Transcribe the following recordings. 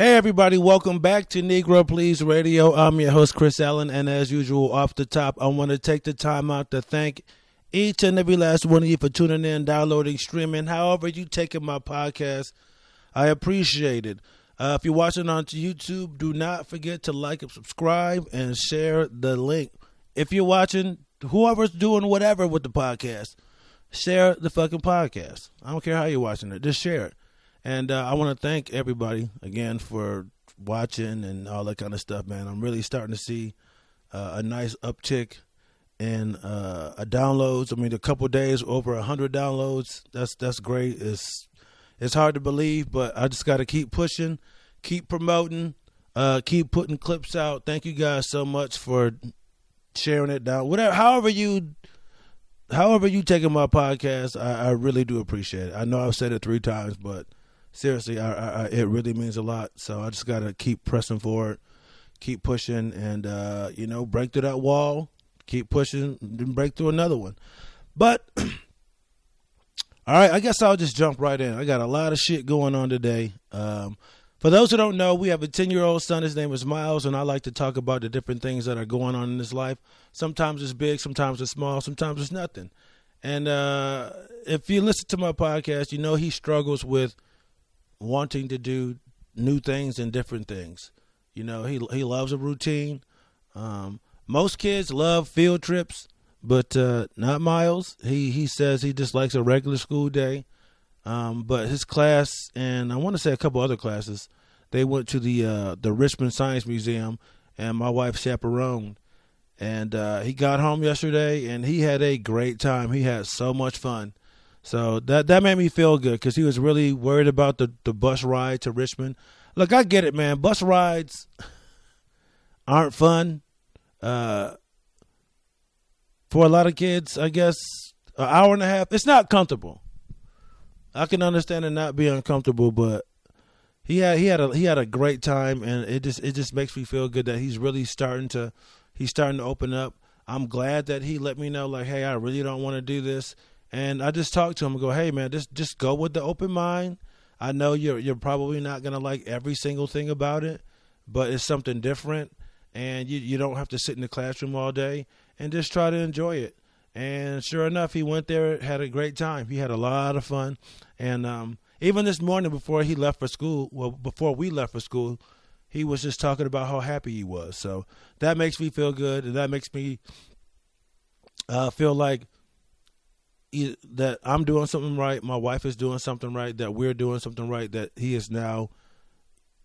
Hey, everybody, welcome back to Negro Please Radio. I'm your host, Chris Allen, and as usual, off the top, I want to take the time out to thank each and every last one of you for tuning in, downloading, streaming, however you taking my podcast. I appreciate it. Uh, if you're watching on YouTube, do not forget to like and subscribe and share the link. If you're watching, whoever's doing whatever with the podcast, share the fucking podcast. I don't care how you're watching it, just share it. And uh, I want to thank everybody again for watching and all that kind of stuff, man. I'm really starting to see uh, a nice uptick in uh, downloads. I mean, a couple days over hundred downloads. That's that's great. It's it's hard to believe, but I just got to keep pushing, keep promoting, uh, keep putting clips out. Thank you guys so much for sharing it down. Whatever, however you, however you taking my podcast, I, I really do appreciate it. I know I've said it three times, but seriously, I, I, it really means a lot. So I just got to keep pressing forward, keep pushing, and uh, you know, break through that wall, keep pushing, then break through another one. But all right, I guess I'll just jump right in. I got a lot of shit going on today. Um, for those who don't know, we have a 10 year old son. His name is Miles, and I like to talk about the different things that are going on in his life. Sometimes it's big, sometimes it's small, sometimes it's nothing. And uh, if you listen to my podcast, you know he struggles with wanting to do new things and different things. You know, he he loves a routine. Um, most kids love field trips, but uh, not Miles. He he says he just likes a regular school day. Um, but his class and I want to say a couple other classes, they went to the uh, the Richmond Science Museum, and my wife chaperoned. And uh, he got home yesterday, and he had a great time. He had so much fun. So that that made me feel good because he was really worried about the the bus ride to Richmond. Look, I get it, man. Bus rides aren't fun. Uh, for a lot of kids, I guess an hour and a half. It's not comfortable. I can understand it not being uncomfortable, but he had he had a he had a great time, and it just it just makes me feel good that he's really starting to he's starting to open up. I'm glad that he let me know like, hey, I really don't want to do this, and I just talked to him and go, hey man, just just go with the open mind. I know you're you're probably not gonna like every single thing about it, but it's something different, and you you don't have to sit in the classroom all day, and just try to enjoy it. And sure enough, he went there, had a great time. He had a lot of fun. And um, even this morning, before he left for school, well, before we left for school, he was just talking about how happy he was. So that makes me feel good. And that makes me uh, feel like that I'm doing something right. My wife is doing something right. That we're doing something right. That he is now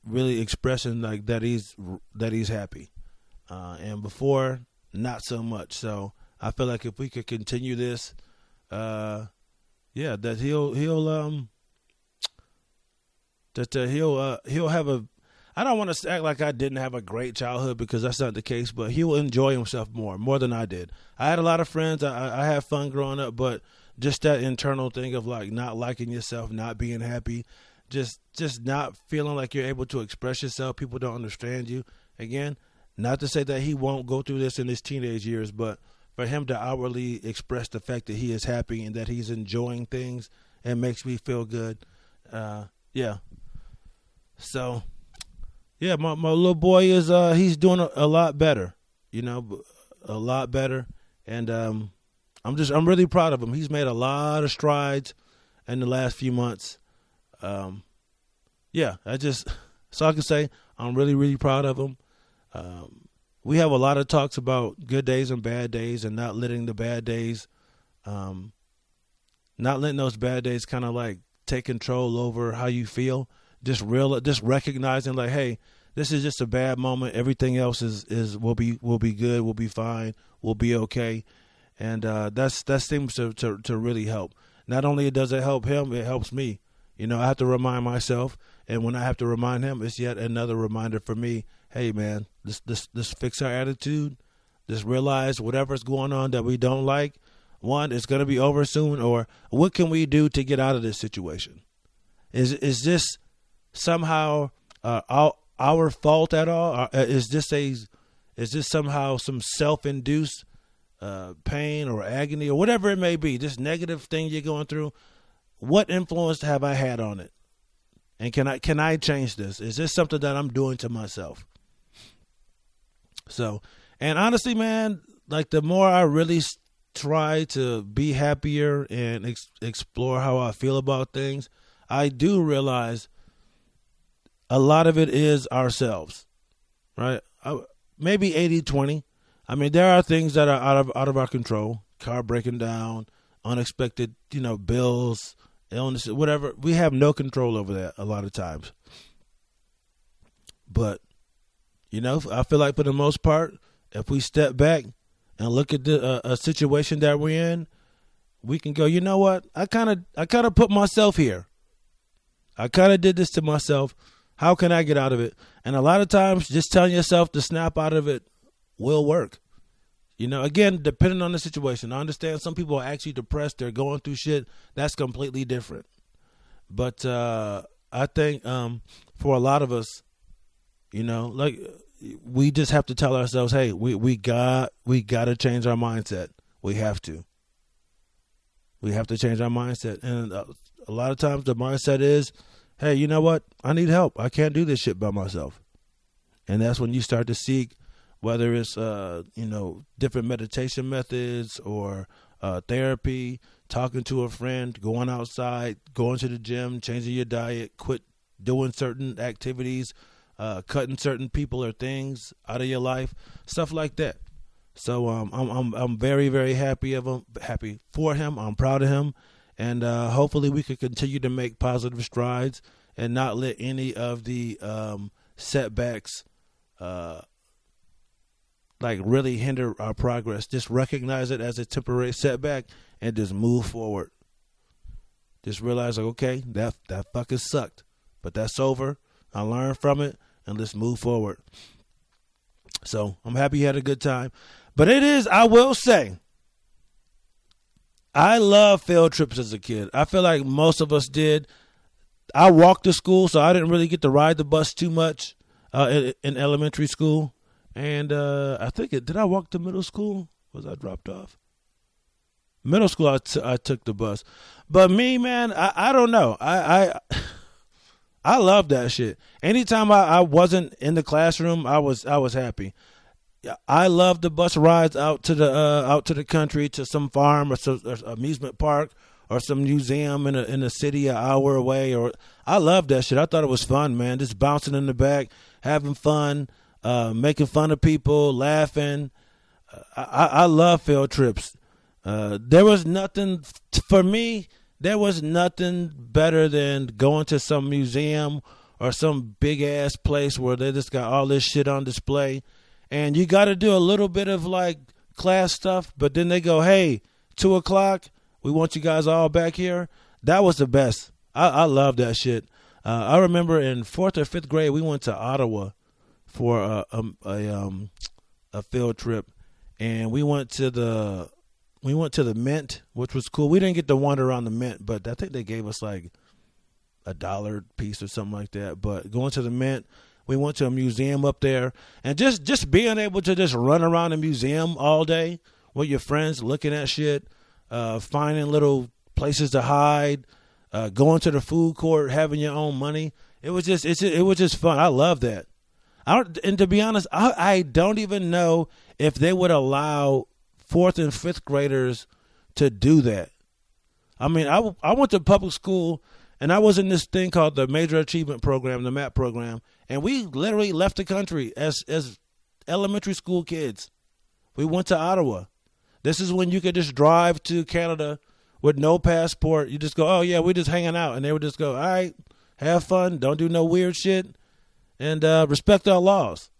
really expressing like that he's that he's happy. Uh, and before, not so much. So I feel like if we could continue this, uh, yeah, that he'll he'll um that uh, he'll uh, he'll have a. I don't want to act like I didn't have a great childhood because that's not the case, but he'll enjoy himself more, more than I did. I had a lot of friends. I, I had fun growing up, but just that internal thing of like not liking yourself, not being happy, just just not feeling like you're able to express yourself. People don't understand you. Again, not to say that he won't go through this in his teenage years, but for him to outwardly express the fact that he is happy and that he's enjoying things it makes me feel good. Uh, yeah. So, yeah, my my little boy is uh he's doing a, a lot better, you know, a lot better, and um, I'm just I'm really proud of him. He's made a lot of strides in the last few months. Um, yeah, I just so I can say I'm really really proud of him. Um, we have a lot of talks about good days and bad days and not letting the bad days um, not letting those bad days kind of like take control over how you feel just real just recognizing like hey this is just a bad moment everything else is is will be will be good We'll be fine We'll be okay and uh, that's that seems to, to to really help not only does it help him it helps me you know i have to remind myself and when i have to remind him it's yet another reminder for me hey man, let's let's let's fix our attitude. Just realize whatever's going on that we don't like, one, it's going to be over soon. Or what can we do to get out of this situation? Is is this somehow uh, our our fault at all? Uh, is this a is this somehow some self-induced uh, pain or agony or whatever it may be? This negative thing you're going through. What influence have I had on it? And can I can I change this? Is this something that I'm doing to myself? So, and honestly, man, like the more I really try to be happier and ex- explore how I feel about things, I do realize a lot of it is ourselves, right? I, maybe 80 20. I mean, there are things that are out of out of our control. Car breaking down, unexpected, you know, bills, illness, whatever. We have no control over that a lot of times. But you know, I feel like for the most part, if we step back and look at the uh, a situation that we're in, we can go. You know what? I kind of I kind of put myself here. I kind of did this to myself. How can I get out of it? And a lot of times, just telling yourself to snap out of it will work. You know, again, depending on the situation. I understand some people are actually depressed, they're going through shit. That's completely different. But uh, I think um, for a lot of us, you know, like we just have to tell ourselves, hey, we, we got we got to change our mindset. We have to. We have to change our mindset, and uh, a lot of times the mindset is, hey, you know what? I need help. I can't do this shit by myself. And that's when you start to seek whether it's uh, you know different meditation methods or uh, therapy, talking to a friend, going outside, going to the gym, changing your diet, quit doing certain activities, uh, cutting certain people or things out of your life, stuff like that. So um, I'm I'm I'm very very happy of him, happy for him. I'm proud of him, and uh, hopefully we can continue to make positive strides and not let any of the um, setbacks uh, like really hinder our progress. Just recognize it as a temporary setback and just move forward. Just realize like, okay, that that fucking sucked. But that's over. I learned from it and let's move forward. So I'm happy you had a good time. But it is, I will say, I love field trips as a kid. I feel like most of us did. I walked to school, so I didn't really get to ride the bus too much uh, in, in elementary school. And uh, I think it did. I walk to middle school? Was I dropped off? Middle school, I, t- I took the bus. But me, man, I, I don't know. I, I I love that shit. Anytime I, I wasn't in the classroom, I was I was happy. I love the bus rides out to the uh, out to the country to some farm or some or amusement park or some museum in a in a city an hour away. Or I love that shit. I thought it was fun, man. Just bouncing in the back, having fun uh, making fun of people, laughing. I, I love field trips. Uh, there was nothing for me. There was nothing better than going to some museum or some big ass place where they just got all this shit on display, and you got to do a little bit of like class stuff. But then they go, "Hey, two o'clock. We want you guys all back here." That was the best. I, I love that shit. Uh, I remember in fourth or fifth grade, we went to Ottawa for a, a, a um a field trip, and we went to the we went to the Mint, which was cool. We didn't get to wander around the Mint, but I think they gave us like a dollar piece or something like that. But going to the Mint, we went to a museum up there, and just just being able to just run around the museum all day with your friends, looking at shit, uh, finding little places to hide, uh, going to the food court, having your own money. It was just it's it was just fun. I love that. I don't, and to be honest, I, I don't even know if they would allow fourth and fifth graders to do that. I mean, I, I went to public school and I was in this thing called the Major Achievement Program, the MAP program, and we literally left the country as as elementary school kids. We went to Ottawa. This is when you could just drive to Canada with no passport. You just go, oh yeah, we're just hanging out, and they would just go, all right, have fun, don't do no weird shit and uh, respect our laws.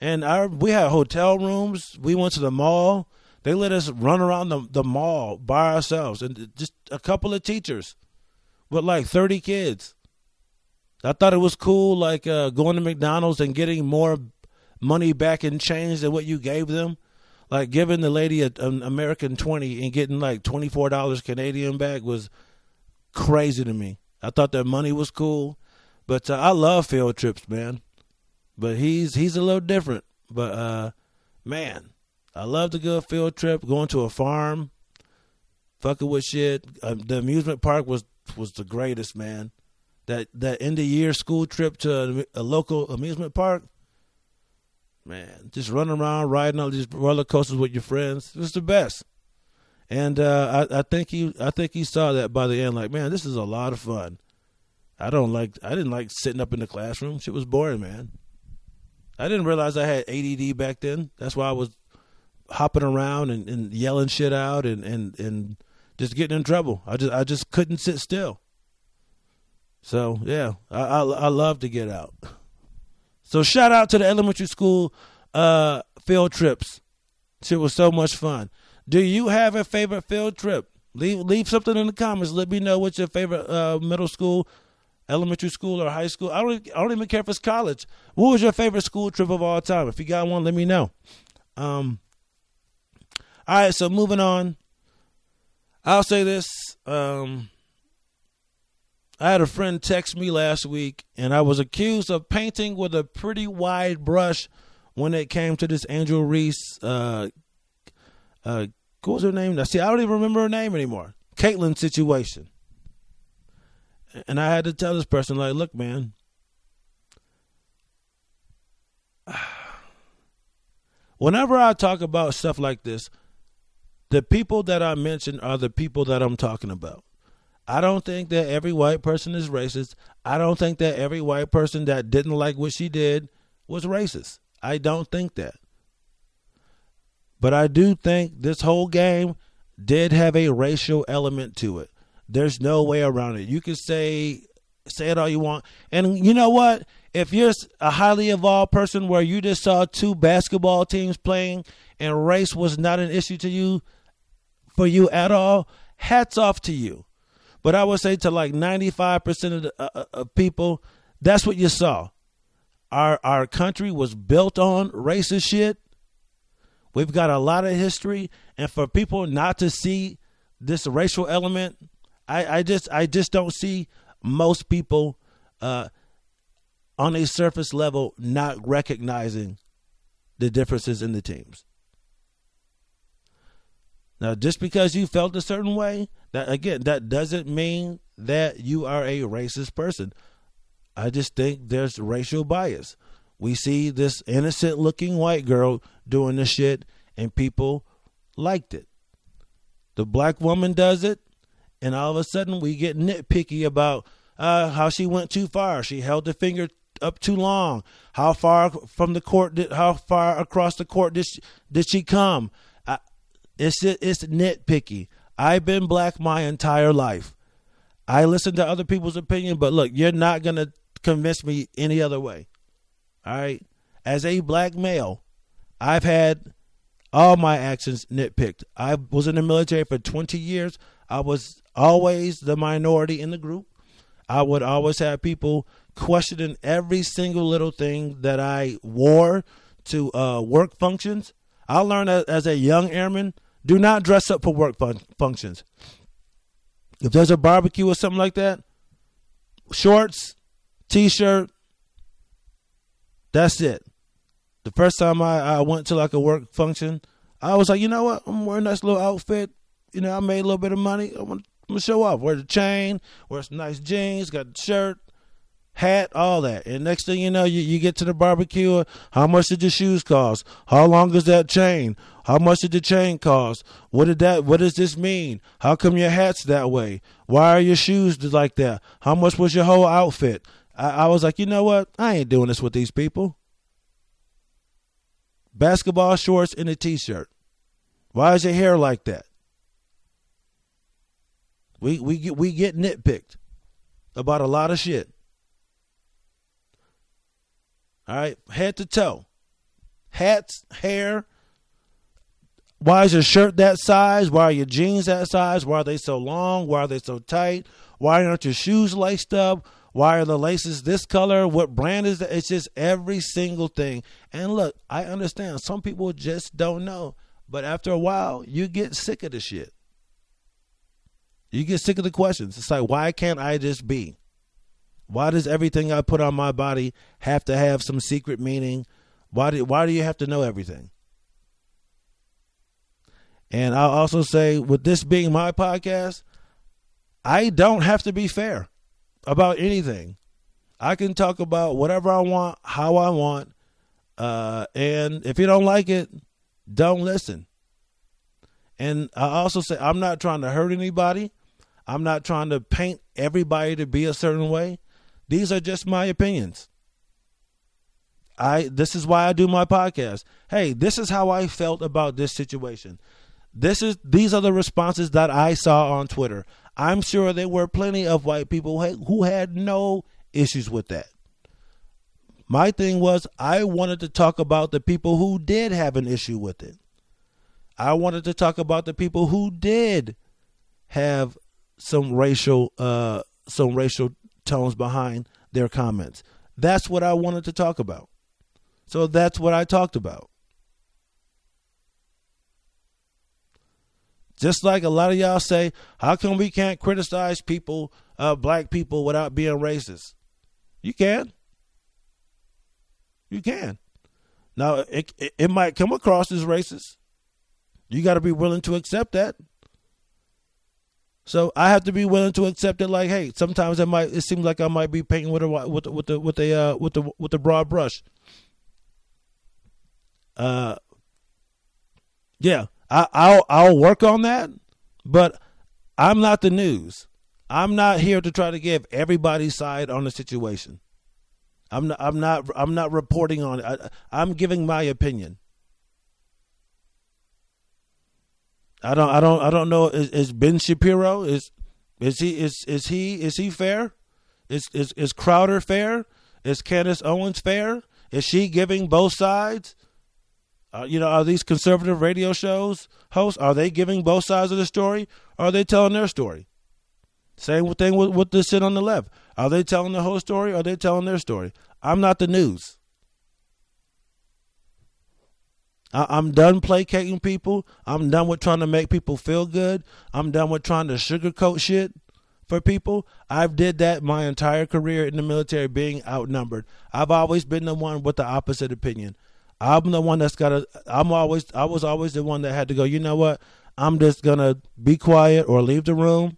And our we had hotel rooms. We went to the mall. They let us run around the, the mall by ourselves, and just a couple of teachers with like thirty kids. I thought it was cool, like uh, going to McDonald's and getting more money back in change than what you gave them. Like giving the lady a, an American twenty and getting like twenty four dollars Canadian back was crazy to me. I thought that money was cool. But uh, I love field trips, man. But he's he's a little different. But uh, man, I love the good field trip, going to a farm, fucking with shit. Uh, the amusement park was was the greatest, man. that that end of year school trip to a, a local amusement park. Man, just running around riding on these roller coasters with your friends. It was the best. And uh, I, I think he I think he saw that by the end, like, man, this is a lot of fun. I don't like I didn't like sitting up in the classroom. Shit was boring, man. I didn't realize I had ADD back then. That's why I was hopping around and, and yelling shit out and, and, and just getting in trouble. I just I just couldn't sit still. So yeah, I I, I love to get out. So shout out to the elementary school uh, field trips. It was so much fun. Do you have a favorite field trip? Leave leave something in the comments. Let me know what's your favorite uh, middle school, elementary school, or high school. I don't I don't even care if it's college. What was your favorite school trip of all time? If you got one, let me know. Um. All right, so moving on. I'll say this. Um, I had a friend text me last week, and I was accused of painting with a pretty wide brush when it came to this Angel Reese. Uh, uh, what was her name? See, I don't even remember her name anymore. Caitlin situation. And I had to tell this person, like, look, man, whenever I talk about stuff like this, the people that I mentioned are the people that I'm talking about. I don't think that every white person is racist. I don't think that every white person that didn't like what she did was racist. I don't think that. But I do think this whole game did have a racial element to it. There's no way around it. You can say say it all you want. And you know what? If you're a highly evolved person where you just saw two basketball teams playing and race was not an issue to you for you at all, hats off to you. But I would say to like 95% of the uh, uh, of people, that's what you saw. Our our country was built on racist shit. We've got a lot of history, and for people not to see this racial element, I, I just I just don't see most people uh, on a surface level not recognizing the differences in the teams. Now, just because you felt a certain way, that again, that doesn't mean that you are a racist person. I just think there's racial bias. We see this innocent looking white girl doing this shit and people liked it. The black woman does it, and all of a sudden we get nitpicky about uh, how she went too far. She held the finger up too long. How far from the court did? How far across the court did she, did she come? It's it's nitpicky. I've been black my entire life. I listen to other people's opinion, but look, you're not to convince me any other way. All right? As a black male, I've had all my actions nitpicked. I was in the military for 20 years. I was always the minority in the group. I would always have people questioning every single little thing that I wore to uh, work functions. I learned as a young airman do not dress up for work fun- functions. If there's a barbecue or something like that, shorts, t-shirt, that's it. The first time I, I went to like a work function, I was like, you know what? I'm wearing this little outfit. You know, I made a little bit of money. I'm gonna, show off. Wear the chain, wear some nice jeans, got the shirt, hat, all that. And next thing you know, you, you get to the barbecue. How much did your shoes cost? How long is that chain? How much did the chain cost? What did that? What does this mean? How come your hat's that way? Why are your shoes like that? How much was your whole outfit? I, I was like, you know what? I ain't doing this with these people. Basketball shorts and a t-shirt. Why is your hair like that? We we get we get nitpicked about a lot of shit. All right, head to toe. Hats, hair. Why is your shirt that size? Why are your jeans that size? Why are they so long? Why are they so tight? Why aren't your shoes laced up? Why are the laces this color? What brand is that? It's just every single thing. And look, I understand some people just don't know. But after a while, you get sick of the shit. You get sick of the questions. It's like, why can't I just be? Why does everything I put on my body have to have some secret meaning? Why do why do you have to know everything? And I'll also say with this being my podcast, I don't have to be fair. about anything. I can talk about whatever I want, how I want, uh, and if you don't like it, don't listen. And I also say I'm not trying to hurt anybody. I'm not trying to paint everybody to be a certain way. These are just my opinions. I this is why I do my podcast. Hey, this is how I felt about this situation. This is these are the responses that I saw on Twitter. I'm sure there were plenty of white people who had no issues with that. My thing was, I wanted to talk about the people who did have an issue with it. I wanted to talk about the people who did have some racial uh, some racial tones behind their comments. That's what I wanted to talk about. So that's what I talked about. Just like a lot of y'all say, how come we can't criticize people, uh, black people, without being racist? You can. You can. Now it, it, it might come across as racist. You got to be willing to accept that. So I have to be willing to accept it. Like, hey, sometimes it might. It seems like I might be painting with a with the, with the with the uh, with the with the broad brush. Uh, yeah, I, I'll I'll work on that, but I'm not the news. I'm not here to try to give everybody's side on the situation. I'm not. I'm not. I'm not reporting on it. I, I'm giving my opinion. I don't. I don't. I don't know. Is, is Ben Shapiro is is he is is he is he fair? Is is is Crowder fair? Is Candace Owens fair? Is she giving both sides? Uh, you know, are these conservative radio shows hosts are they giving both sides of the story? Or are they telling their story? Same thing with, with the sit on the left. Are they telling the whole story? Or are they telling their story? I'm not the news. I, I'm done placating people. I'm done with trying to make people feel good. I'm done with trying to sugarcoat shit for people. I've did that my entire career in the military being outnumbered. I've always been the one with the opposite opinion. I'm the one that's got to. I'm always. I was always the one that had to go. You know what? I'm just gonna be quiet or leave the room,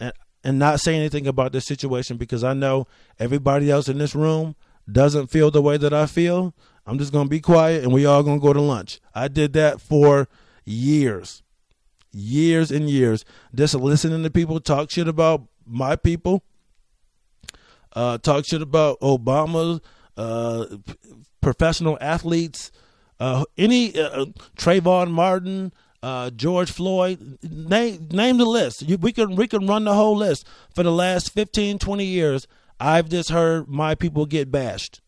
and and not say anything about this situation because I know everybody else in this room doesn't feel the way that I feel. I'm just gonna be quiet, and we all gonna go to lunch. I did that for years, years and years, just listening to people talk shit about my people, uh, talk shit about Obama, uh, professional athletes, uh, any uh, Trayvon Martin, uh, George Floyd, name name the list. You, we can we can run the whole list. For the last 15, 20 years, I've just heard my people get bashed.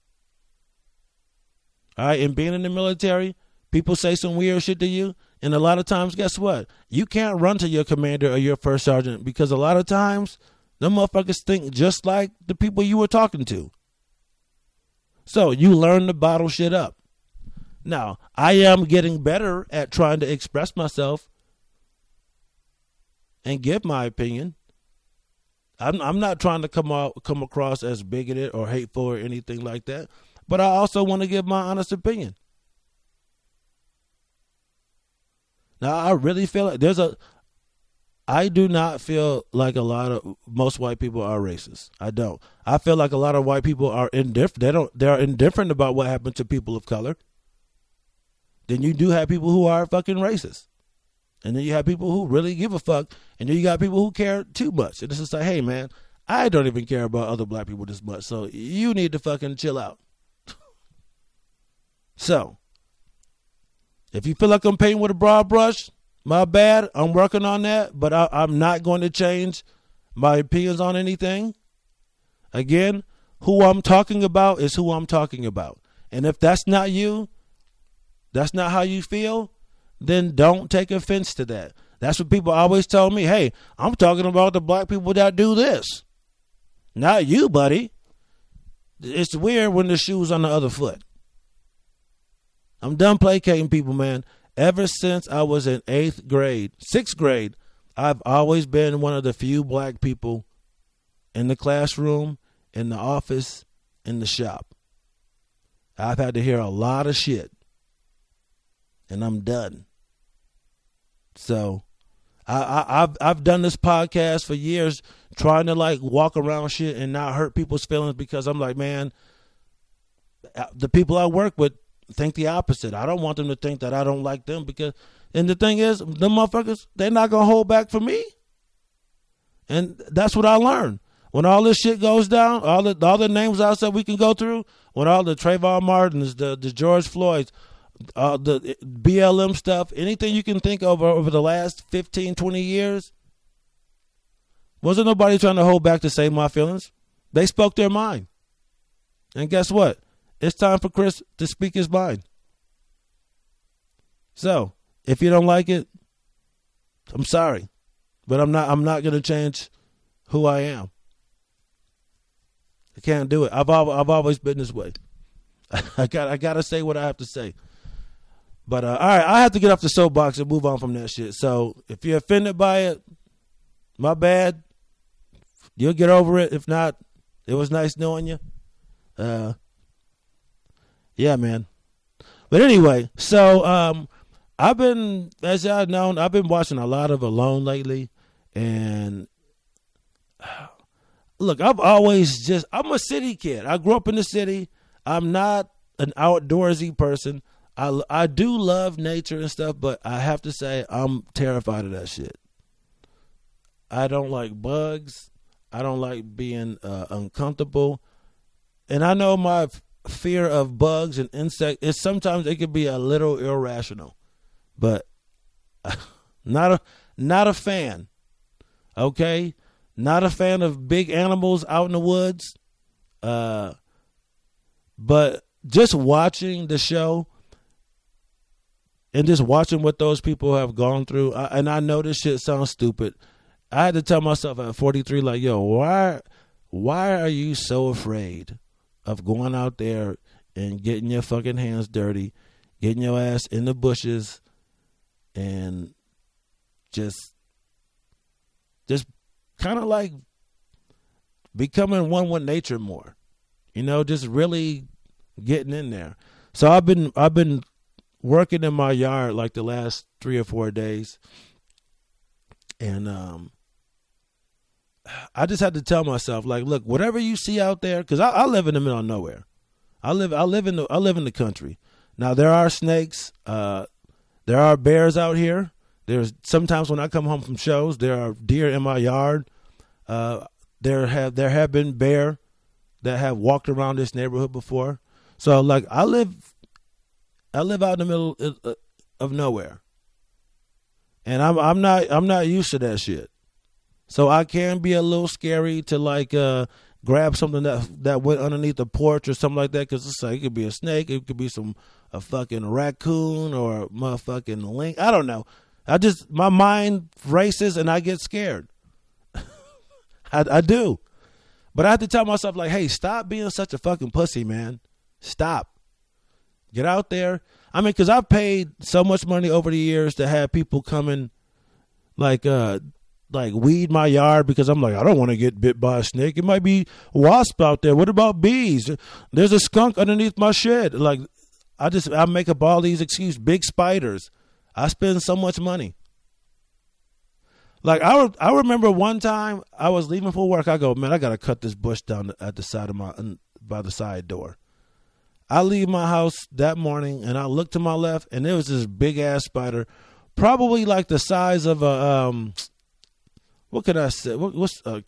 All right, and being in the military, people say some weird shit to you, and a lot of times, guess what? You can't run to your commander or your first sergeant because a lot of times, them motherfuckers think just like the people you were talking to. So you learn to bottle shit up. Now, I am getting better at trying to express myself and give my opinion. I'm I'm not trying to come out come across as bigoted or hateful or anything like that, but I also want to give my honest opinion. Now, I really feel like there's a I do not feel like a lot of most white people are racist. I don't. I feel like a lot of white people are indifferent. They don't. They are indifferent about what happened to people of color. Then you do have people who are fucking racist, and then you have people who really give a fuck, and then you got people who care too much. And it's just like, hey man, I don't even care about other black people this much, so you need to fucking chill out. So, if you feel like I'm painting with a broad brush, my bad. I'm working on that, but I, I'm not going to change my opinions on anything. Again, who I'm talking about is who I'm talking about. And if that's not you, that's not how you feel, then don't take offense to that. That's what people always tell me. Hey, I'm talking about the black people that do this. Not you, buddy. It's weird when the shoe's on the other foot. I'm done placating people, man. Ever since I was in eighth grade, sixth grade, I've always been one of the few black people in the classroom, in the office, in the shop. I've had to hear a lot of shit, and I'm done. So, I, have I've done this podcast for years trying to like walk around shit and not hurt people's feelings because I'm like, man, uh, the people I work with think the opposite. I don't want them to think that I don't like them because, and the thing is, the motherfuckers, they're not gonna hold back for me. And that's what I learned. When all this shit goes down, all the all the names I said we can go through, when all the Trayvon Martins, the the George Floyds, uh, the BLM stuff, anything you can think of over the last 15, 20 years, wasn't nobody trying to hold back to save my feelings. They spoke their mind. And guess what? It's time for Chris to speak his mind. So, if you don't like it, I'm sorry. But I'm not I'm not going to change who I am. I can't do it. I've I've always been this way. I got I got to say what I have to say. But uh, all right, I have to get off the soapbox and move on from that shit. So if you're offended by it, my bad. You'll get over it. If not, it was nice knowing you. Uh, yeah, man. But anyway, so um, I've been, as y'all known, I've been watching a lot of Alone lately, and look, I've always just I'm a city kid. I grew up in the city. I'm not an outdoorsy person. I I do love nature and stuff, but I have to say I'm terrified of that shit. I don't like bugs. I don't like being uh, uncomfortable, and I know my fear of bugs and insects. Is sometimes it could be a little irrational, but not a not a fan. Okay, not a fan of big animals out in the woods. Uh, but just watching the show and just watching what those people have gone through, I, and I know this shit sounds stupid. I had to tell myself at 43, like, yo, why, why are you so afraid of going out there and getting your fucking hands dirty, getting your ass in the bushes, and just, just kind of like becoming one with nature more. You know, just really getting in there. So I've been I've been working in my yard like the last three or four days, and um, I just had to tell myself like, look, whatever you see out there, because I, I, live in the middle of nowhere. I live I live in the I live in the country. Now there are snakes. Uh, there are bears out here. There's sometimes when I come home from shows, there are deer in my yard. Uh, there have there have been bear that have walked around this neighborhood before. So like I live, I live out in the middle of, uh, of nowhere, and I'm I'm not I'm not used to that shit. So I can be a little scary to like uh, grab something that that went underneath the porch or something like that because it's like it could be a snake, it could be some a fucking raccoon or a motherfucking link. I don't know. I just my mind races and I get scared. I, I do, but I have to tell myself like, hey, stop being such a fucking pussy, man. Stop. Get out there. I mean, because I've paid so much money over the years to have people coming, like, uh, like weed my yard because I'm like, I don't want to get bit by a snake. It might be wasp out there. What about bees? There's a skunk underneath my shed. Like, I just I make up all these excuses. Big spiders. I spend so much money. Like I, I remember one time I was leaving for work. I go, man, I gotta cut this bush down at the side of my by the side door. I leave my house that morning and I look to my left and there was this big ass spider, probably like the size of a um, what could I say? What, what's uh,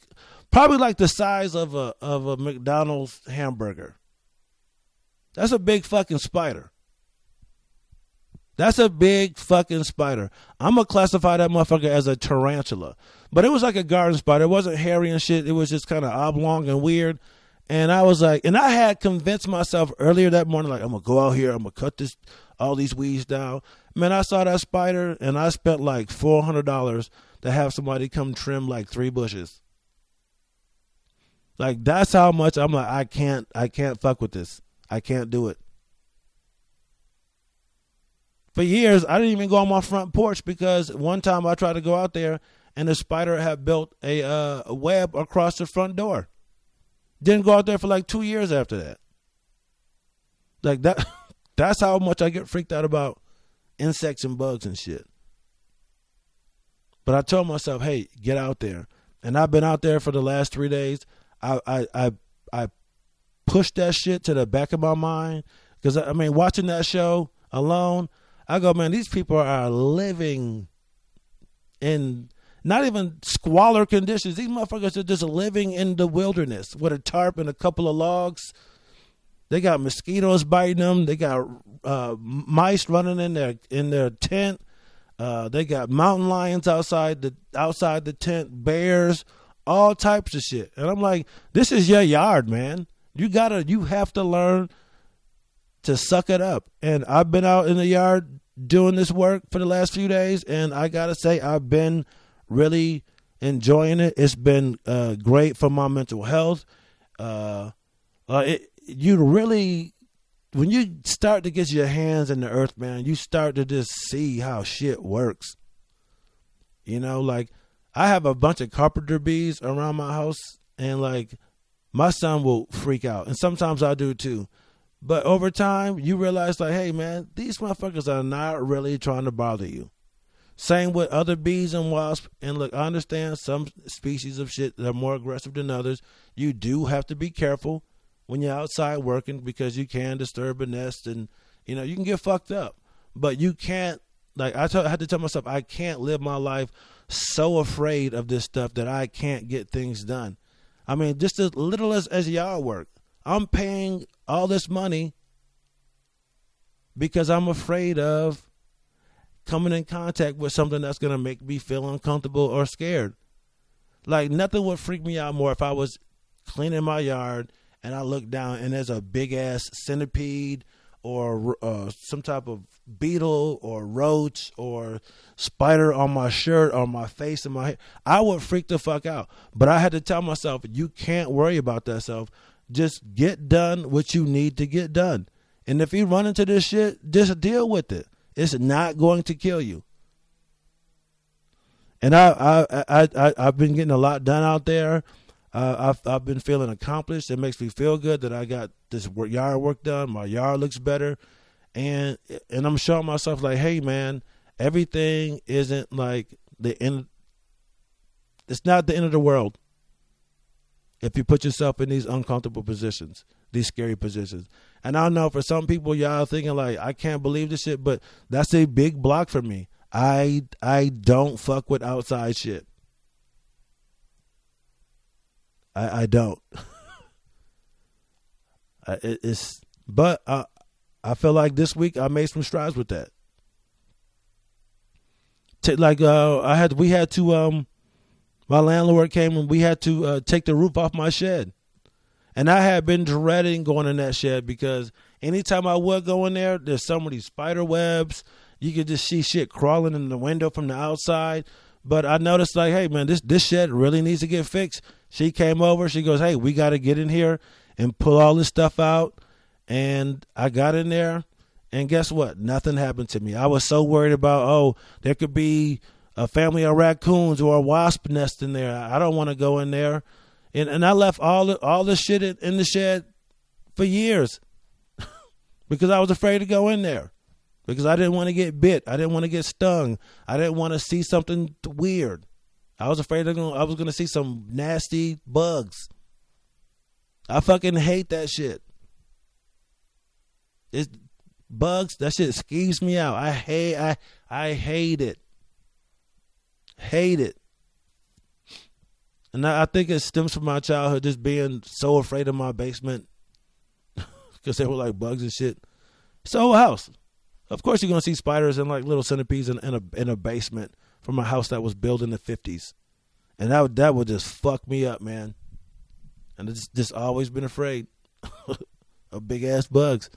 probably like the size of a of a McDonald's hamburger. That's a big fucking spider. That's a big fucking spider. I'm gonna classify that motherfucker as a tarantula. But it was like a garden spider. It wasn't hairy and shit. It was just kind of oblong and weird. And I was like, and I had convinced myself earlier that morning, like, I'm gonna go out here, I'm gonna cut this all these weeds down. Man, I saw that spider and I spent like four hundred dollars to have somebody come trim like three bushes. Like that's how much I'm like, I can't I can't fuck with this. I can't do it for years, I didn't even go on my front porch because one time I tried to go out there and the spider had built a, uh, a web across the front door. Didn't go out there for like two years after that. Like that, that's how much I get freaked out about insects and bugs and shit. But I told myself, hey, get out there. and I've been out there for the last three days. I I I, I pushed that shit to the back of my mind because I mean, watching that show alone, I go, man, these people are living in not even squalor conditions. These motherfuckers are just living in the wilderness with a tarp and a couple of logs. They got mosquitoes biting them. They got uh, mice running in their in their tent. Uh, they got mountain lions outside the outside the tent, bears, all types of shit. And I'm like, this is your yard, man. You gotta, you have to learn to suck it up. And I've been out in the yard doing this work for the last few days, and I gotta say, I've been really enjoying it. It's been uh, great for my mental health. Uh, uh, it, you really, when you start to get your hands in the earth, man, you start to just see how shit works. You know, like I have a bunch of carpenter bees around my house, and like my son will freak out, and sometimes I do too. But over time, you realize, like, hey, man, these motherfuckers are not really trying to bother you. Same with other bees and wasps. And look, I understand some species of shit that are more aggressive than others. You do have to be careful when you're outside working because you can disturb a nest and, you know, you can get fucked up. But you can't, like, I, t- I had to tell myself, I can't live my life so afraid of this stuff that I can't get things done. I mean, just as little as, as y'all work. I'm paying all this money because I'm afraid of coming in contact with something that's going to make me feel uncomfortable or scared. Like nothing would freak me out more if I was cleaning my yard and I look down and there's a big ass centipede or uh, some type of beetle or roach or spider on my shirt or my face and my hair. I would freak the fuck out. But I had to tell myself, you can't worry about that self. Just get done what you need to get done. And if you run into this shit, just deal with it. It's not going to kill you. And I, I, I, I, I've been getting a lot done out there. Uh, I've, I've been feeling accomplished. It makes me feel good that I got this work, yard work done. My yard looks better, and and I'm showing myself like, hey man, everything isn't like the end. It's not the end of the world. If you put yourself in these uncomfortable positions, these scary positions, and I know for some people, y'all thinking like, I can't believe this shit, but that's a big block for me. I I don't fuck with outside shit. I I don't. I, it, it's but I I feel like this week I made some strides with that. T- like uh, I had we had to um my landlord came and we had to uh, take the roof off my shed. And I had been dreading going in that shed because anytime I would go in there, there's so many spider webs. You could just see shit crawling in the window from the outside. But I noticed like, hey man, this this shed really needs to get fixed. She came over, she goes, Hey, we gotta get in here and pull all this stuff out. And I got in there and guess what? Nothing happened to me. I was so worried about, oh, there could be a family of raccoons or a wasp nest in there. I don't want to go in there and and I left all the all the shit in the shed for years because I was afraid to go in there because I didn't want to get bit. I didn't want to get stung. I didn't want to see something weird. I was afraid of I was going to see some nasty bugs. I fucking hate that shit. It's bugs. That shit skeeves me out. I hate. I I hate it. Hate it. And I, I think it stems from my childhood just being so afraid of my basement because they were like bugs and shit. It's a whole house. Of course, you're gonna see spiders and like little centipedes in, in a in a basement from a house that was built in the fifties, and that that would just fuck me up, man. And it's just always been afraid of big ass bugs.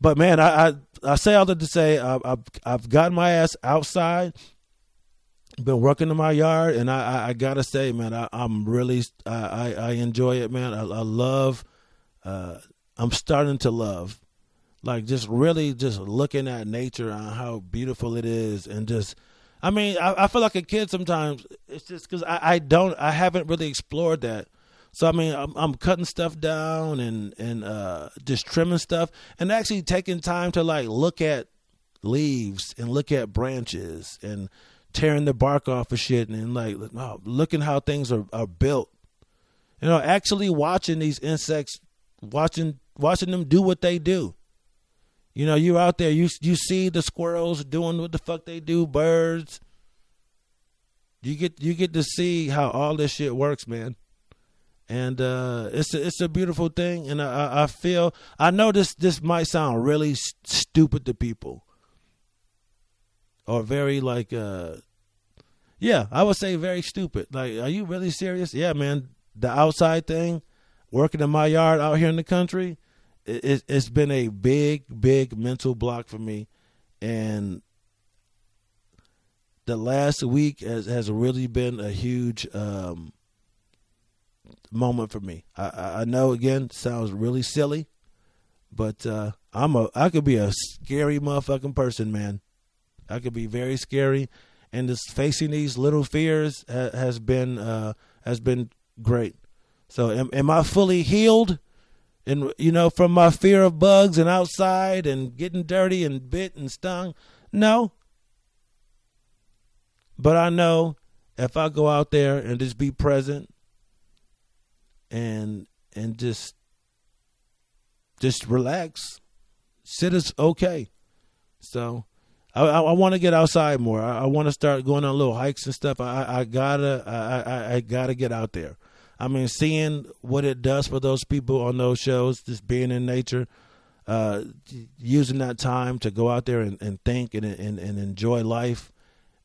But man, I, I I say all that to say I, I've I've gotten my ass outside been working in my yard, and I, I, I gotta say, man, I, am really I, I enjoy it, man. I, I love. Uh, I'm starting to love, like just really just looking at nature and how beautiful it is, and just. I mean, I, I feel like a kid sometimes. It's just because I, I don't, I haven't really explored that. So I mean, I'm, I'm cutting stuff down and and uh, just trimming stuff, and actually taking time to like look at leaves and look at branches and tearing the bark off of shit and like oh, looking how things are, are built. You know, actually watching these insects, watching watching them do what they do. You know, you out there, you you see the squirrels doing what the fuck they do, birds. You get you get to see how all this shit works, man. And uh, it's a, it's a beautiful thing, and I, I feel I know this this might sound really stupid to people, or very like uh, yeah, I would say very stupid. Like, are you really serious? Yeah, man. The outside thing, working in my yard out here in the country, it, has been a big, big mental block for me, and the last week has has really been a huge um, moment for me. I, I know again sounds really silly, but uh, I'm a I could be a scary motherfucking person, man. I could be very scary, and just facing these little fears ha- has been uh, has been great. So am, am I fully healed? And you know, from my fear of bugs and outside and getting dirty and bit and stung? No. But I know if I go out there and just be present and and just just relax, sit is okay. So I, I, I want to get outside more. I, I want to start going on little hikes and stuff. I, I gotta I, I, I gotta get out there. I mean, seeing what it does for those people on those shows, just being in nature, uh, using that time to go out there and, and think and, and, and enjoy life,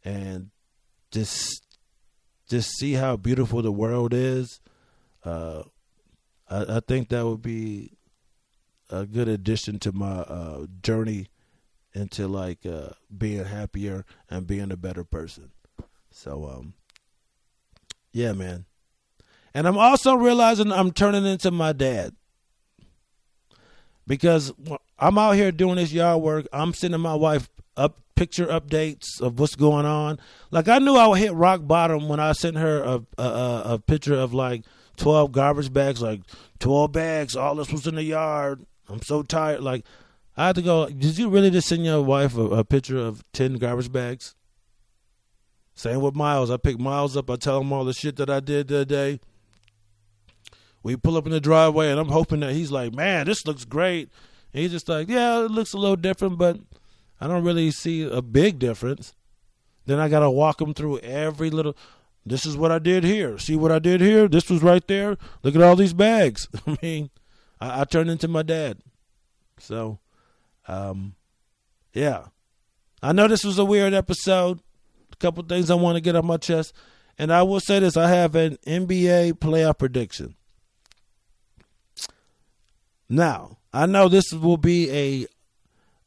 and just just see how beautiful the world is. Uh, I, I, think that would be a good addition to my uh, journey into like uh, being happier and being a better person. So, um, yeah, man. And I'm also realizing I'm turning into my dad because I'm out here doing this yard work. I'm sending my wife up picture updates of what's going on. Like I knew I would hit rock bottom when I sent her a a, a picture of like 12 garbage bags, like 12 bags. All this was in the yard. I'm so tired. Like I had to go. Did you really just send your wife a, a picture of 10 garbage bags? Same with Miles. I pick Miles up. I tell him all the shit that I did that day. We pull up in the driveway, and I'm hoping that he's like, "Man, this looks great." And he's just like, "Yeah, it looks a little different, but I don't really see a big difference." Then I gotta walk him through every little. This is what I did here. See what I did here? This was right there. Look at all these bags. I mean, I, I turned into my dad. So, um, yeah. I know this was a weird episode. A couple things I want to get on my chest. And I will say this I have an NBA playoff prediction. Now, I know this will be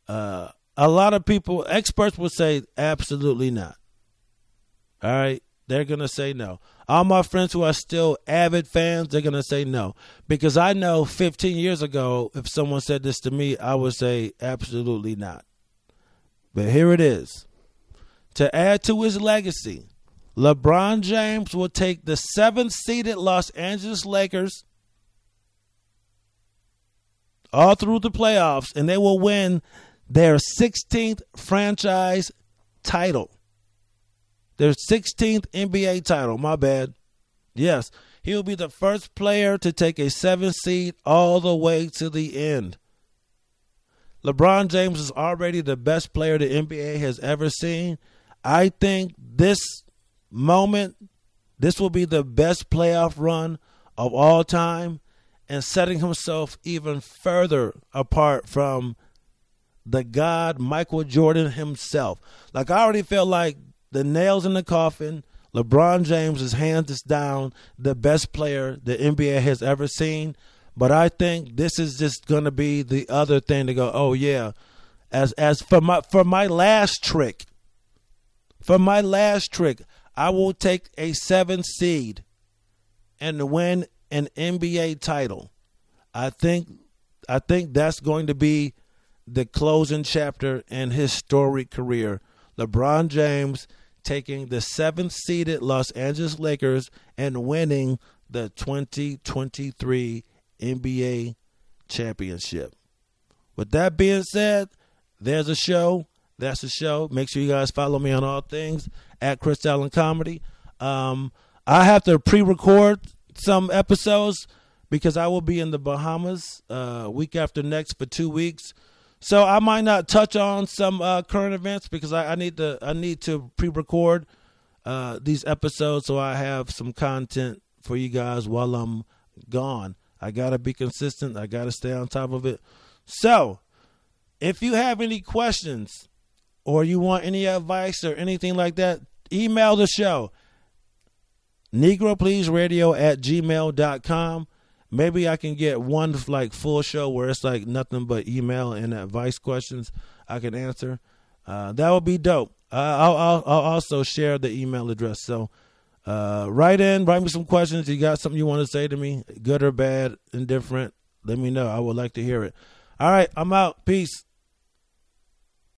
a uh, a lot of people experts will say absolutely not. All right, they're to say no. All my friends who are still avid fans, they're to say no because I know 15 years ago if someone said this to me, I would say absolutely not. But here it is. To add to his legacy, LeBron James will take the seventh seeded Los Angeles Lakers all through the playoffs, and they will win their 16th franchise title. Their 16th NBA title. My bad. Yes, he'll be the first player to take a seven seed all the way to the end. LeBron James is already the best player the NBA has ever seen. I think this moment, this will be the best playoff run of all time and setting himself even further apart from the God Michael Jordan himself. Like I already felt like the nails in the coffin. LeBron James is hands down the best player the NBA has ever seen. But I think this is just gonna be the other thing to go, oh yeah. As as for my for my last trick, for my last trick, I will take a seven seed and win an NBA title. I think I think that's going to be the closing chapter in his storied career. LeBron James taking the seventh seeded Los Angeles Lakers and winning the 2023 NBA championship. With that being said, there's a show. That's the show. Make sure you guys follow me on all things at Chris Allen Comedy. Um, I have to pre-record some episodes because I will be in the Bahamas uh, week after next for two weeks. So I might not touch on some uh, current events because I, I, need to I need to pre-record uh, these episodes so I have some content for you guys while I'm gone. I gotta be consistent. I gotta stay on top of it. So, if you have any questions or you want any advice or anything like that, email the show. Negro Please at gmail.com. Maybe I can get one like full show where it's like nothing but email and advice questions I can answer. Uh, that would be dope. Uh, I'll, I'll, I'll also share the email address. So uh, write in, write me some questions. You got something you want to say to me, good or bad, indifferent? Let me know. I would like to hear it. All right, I'm out. Peace.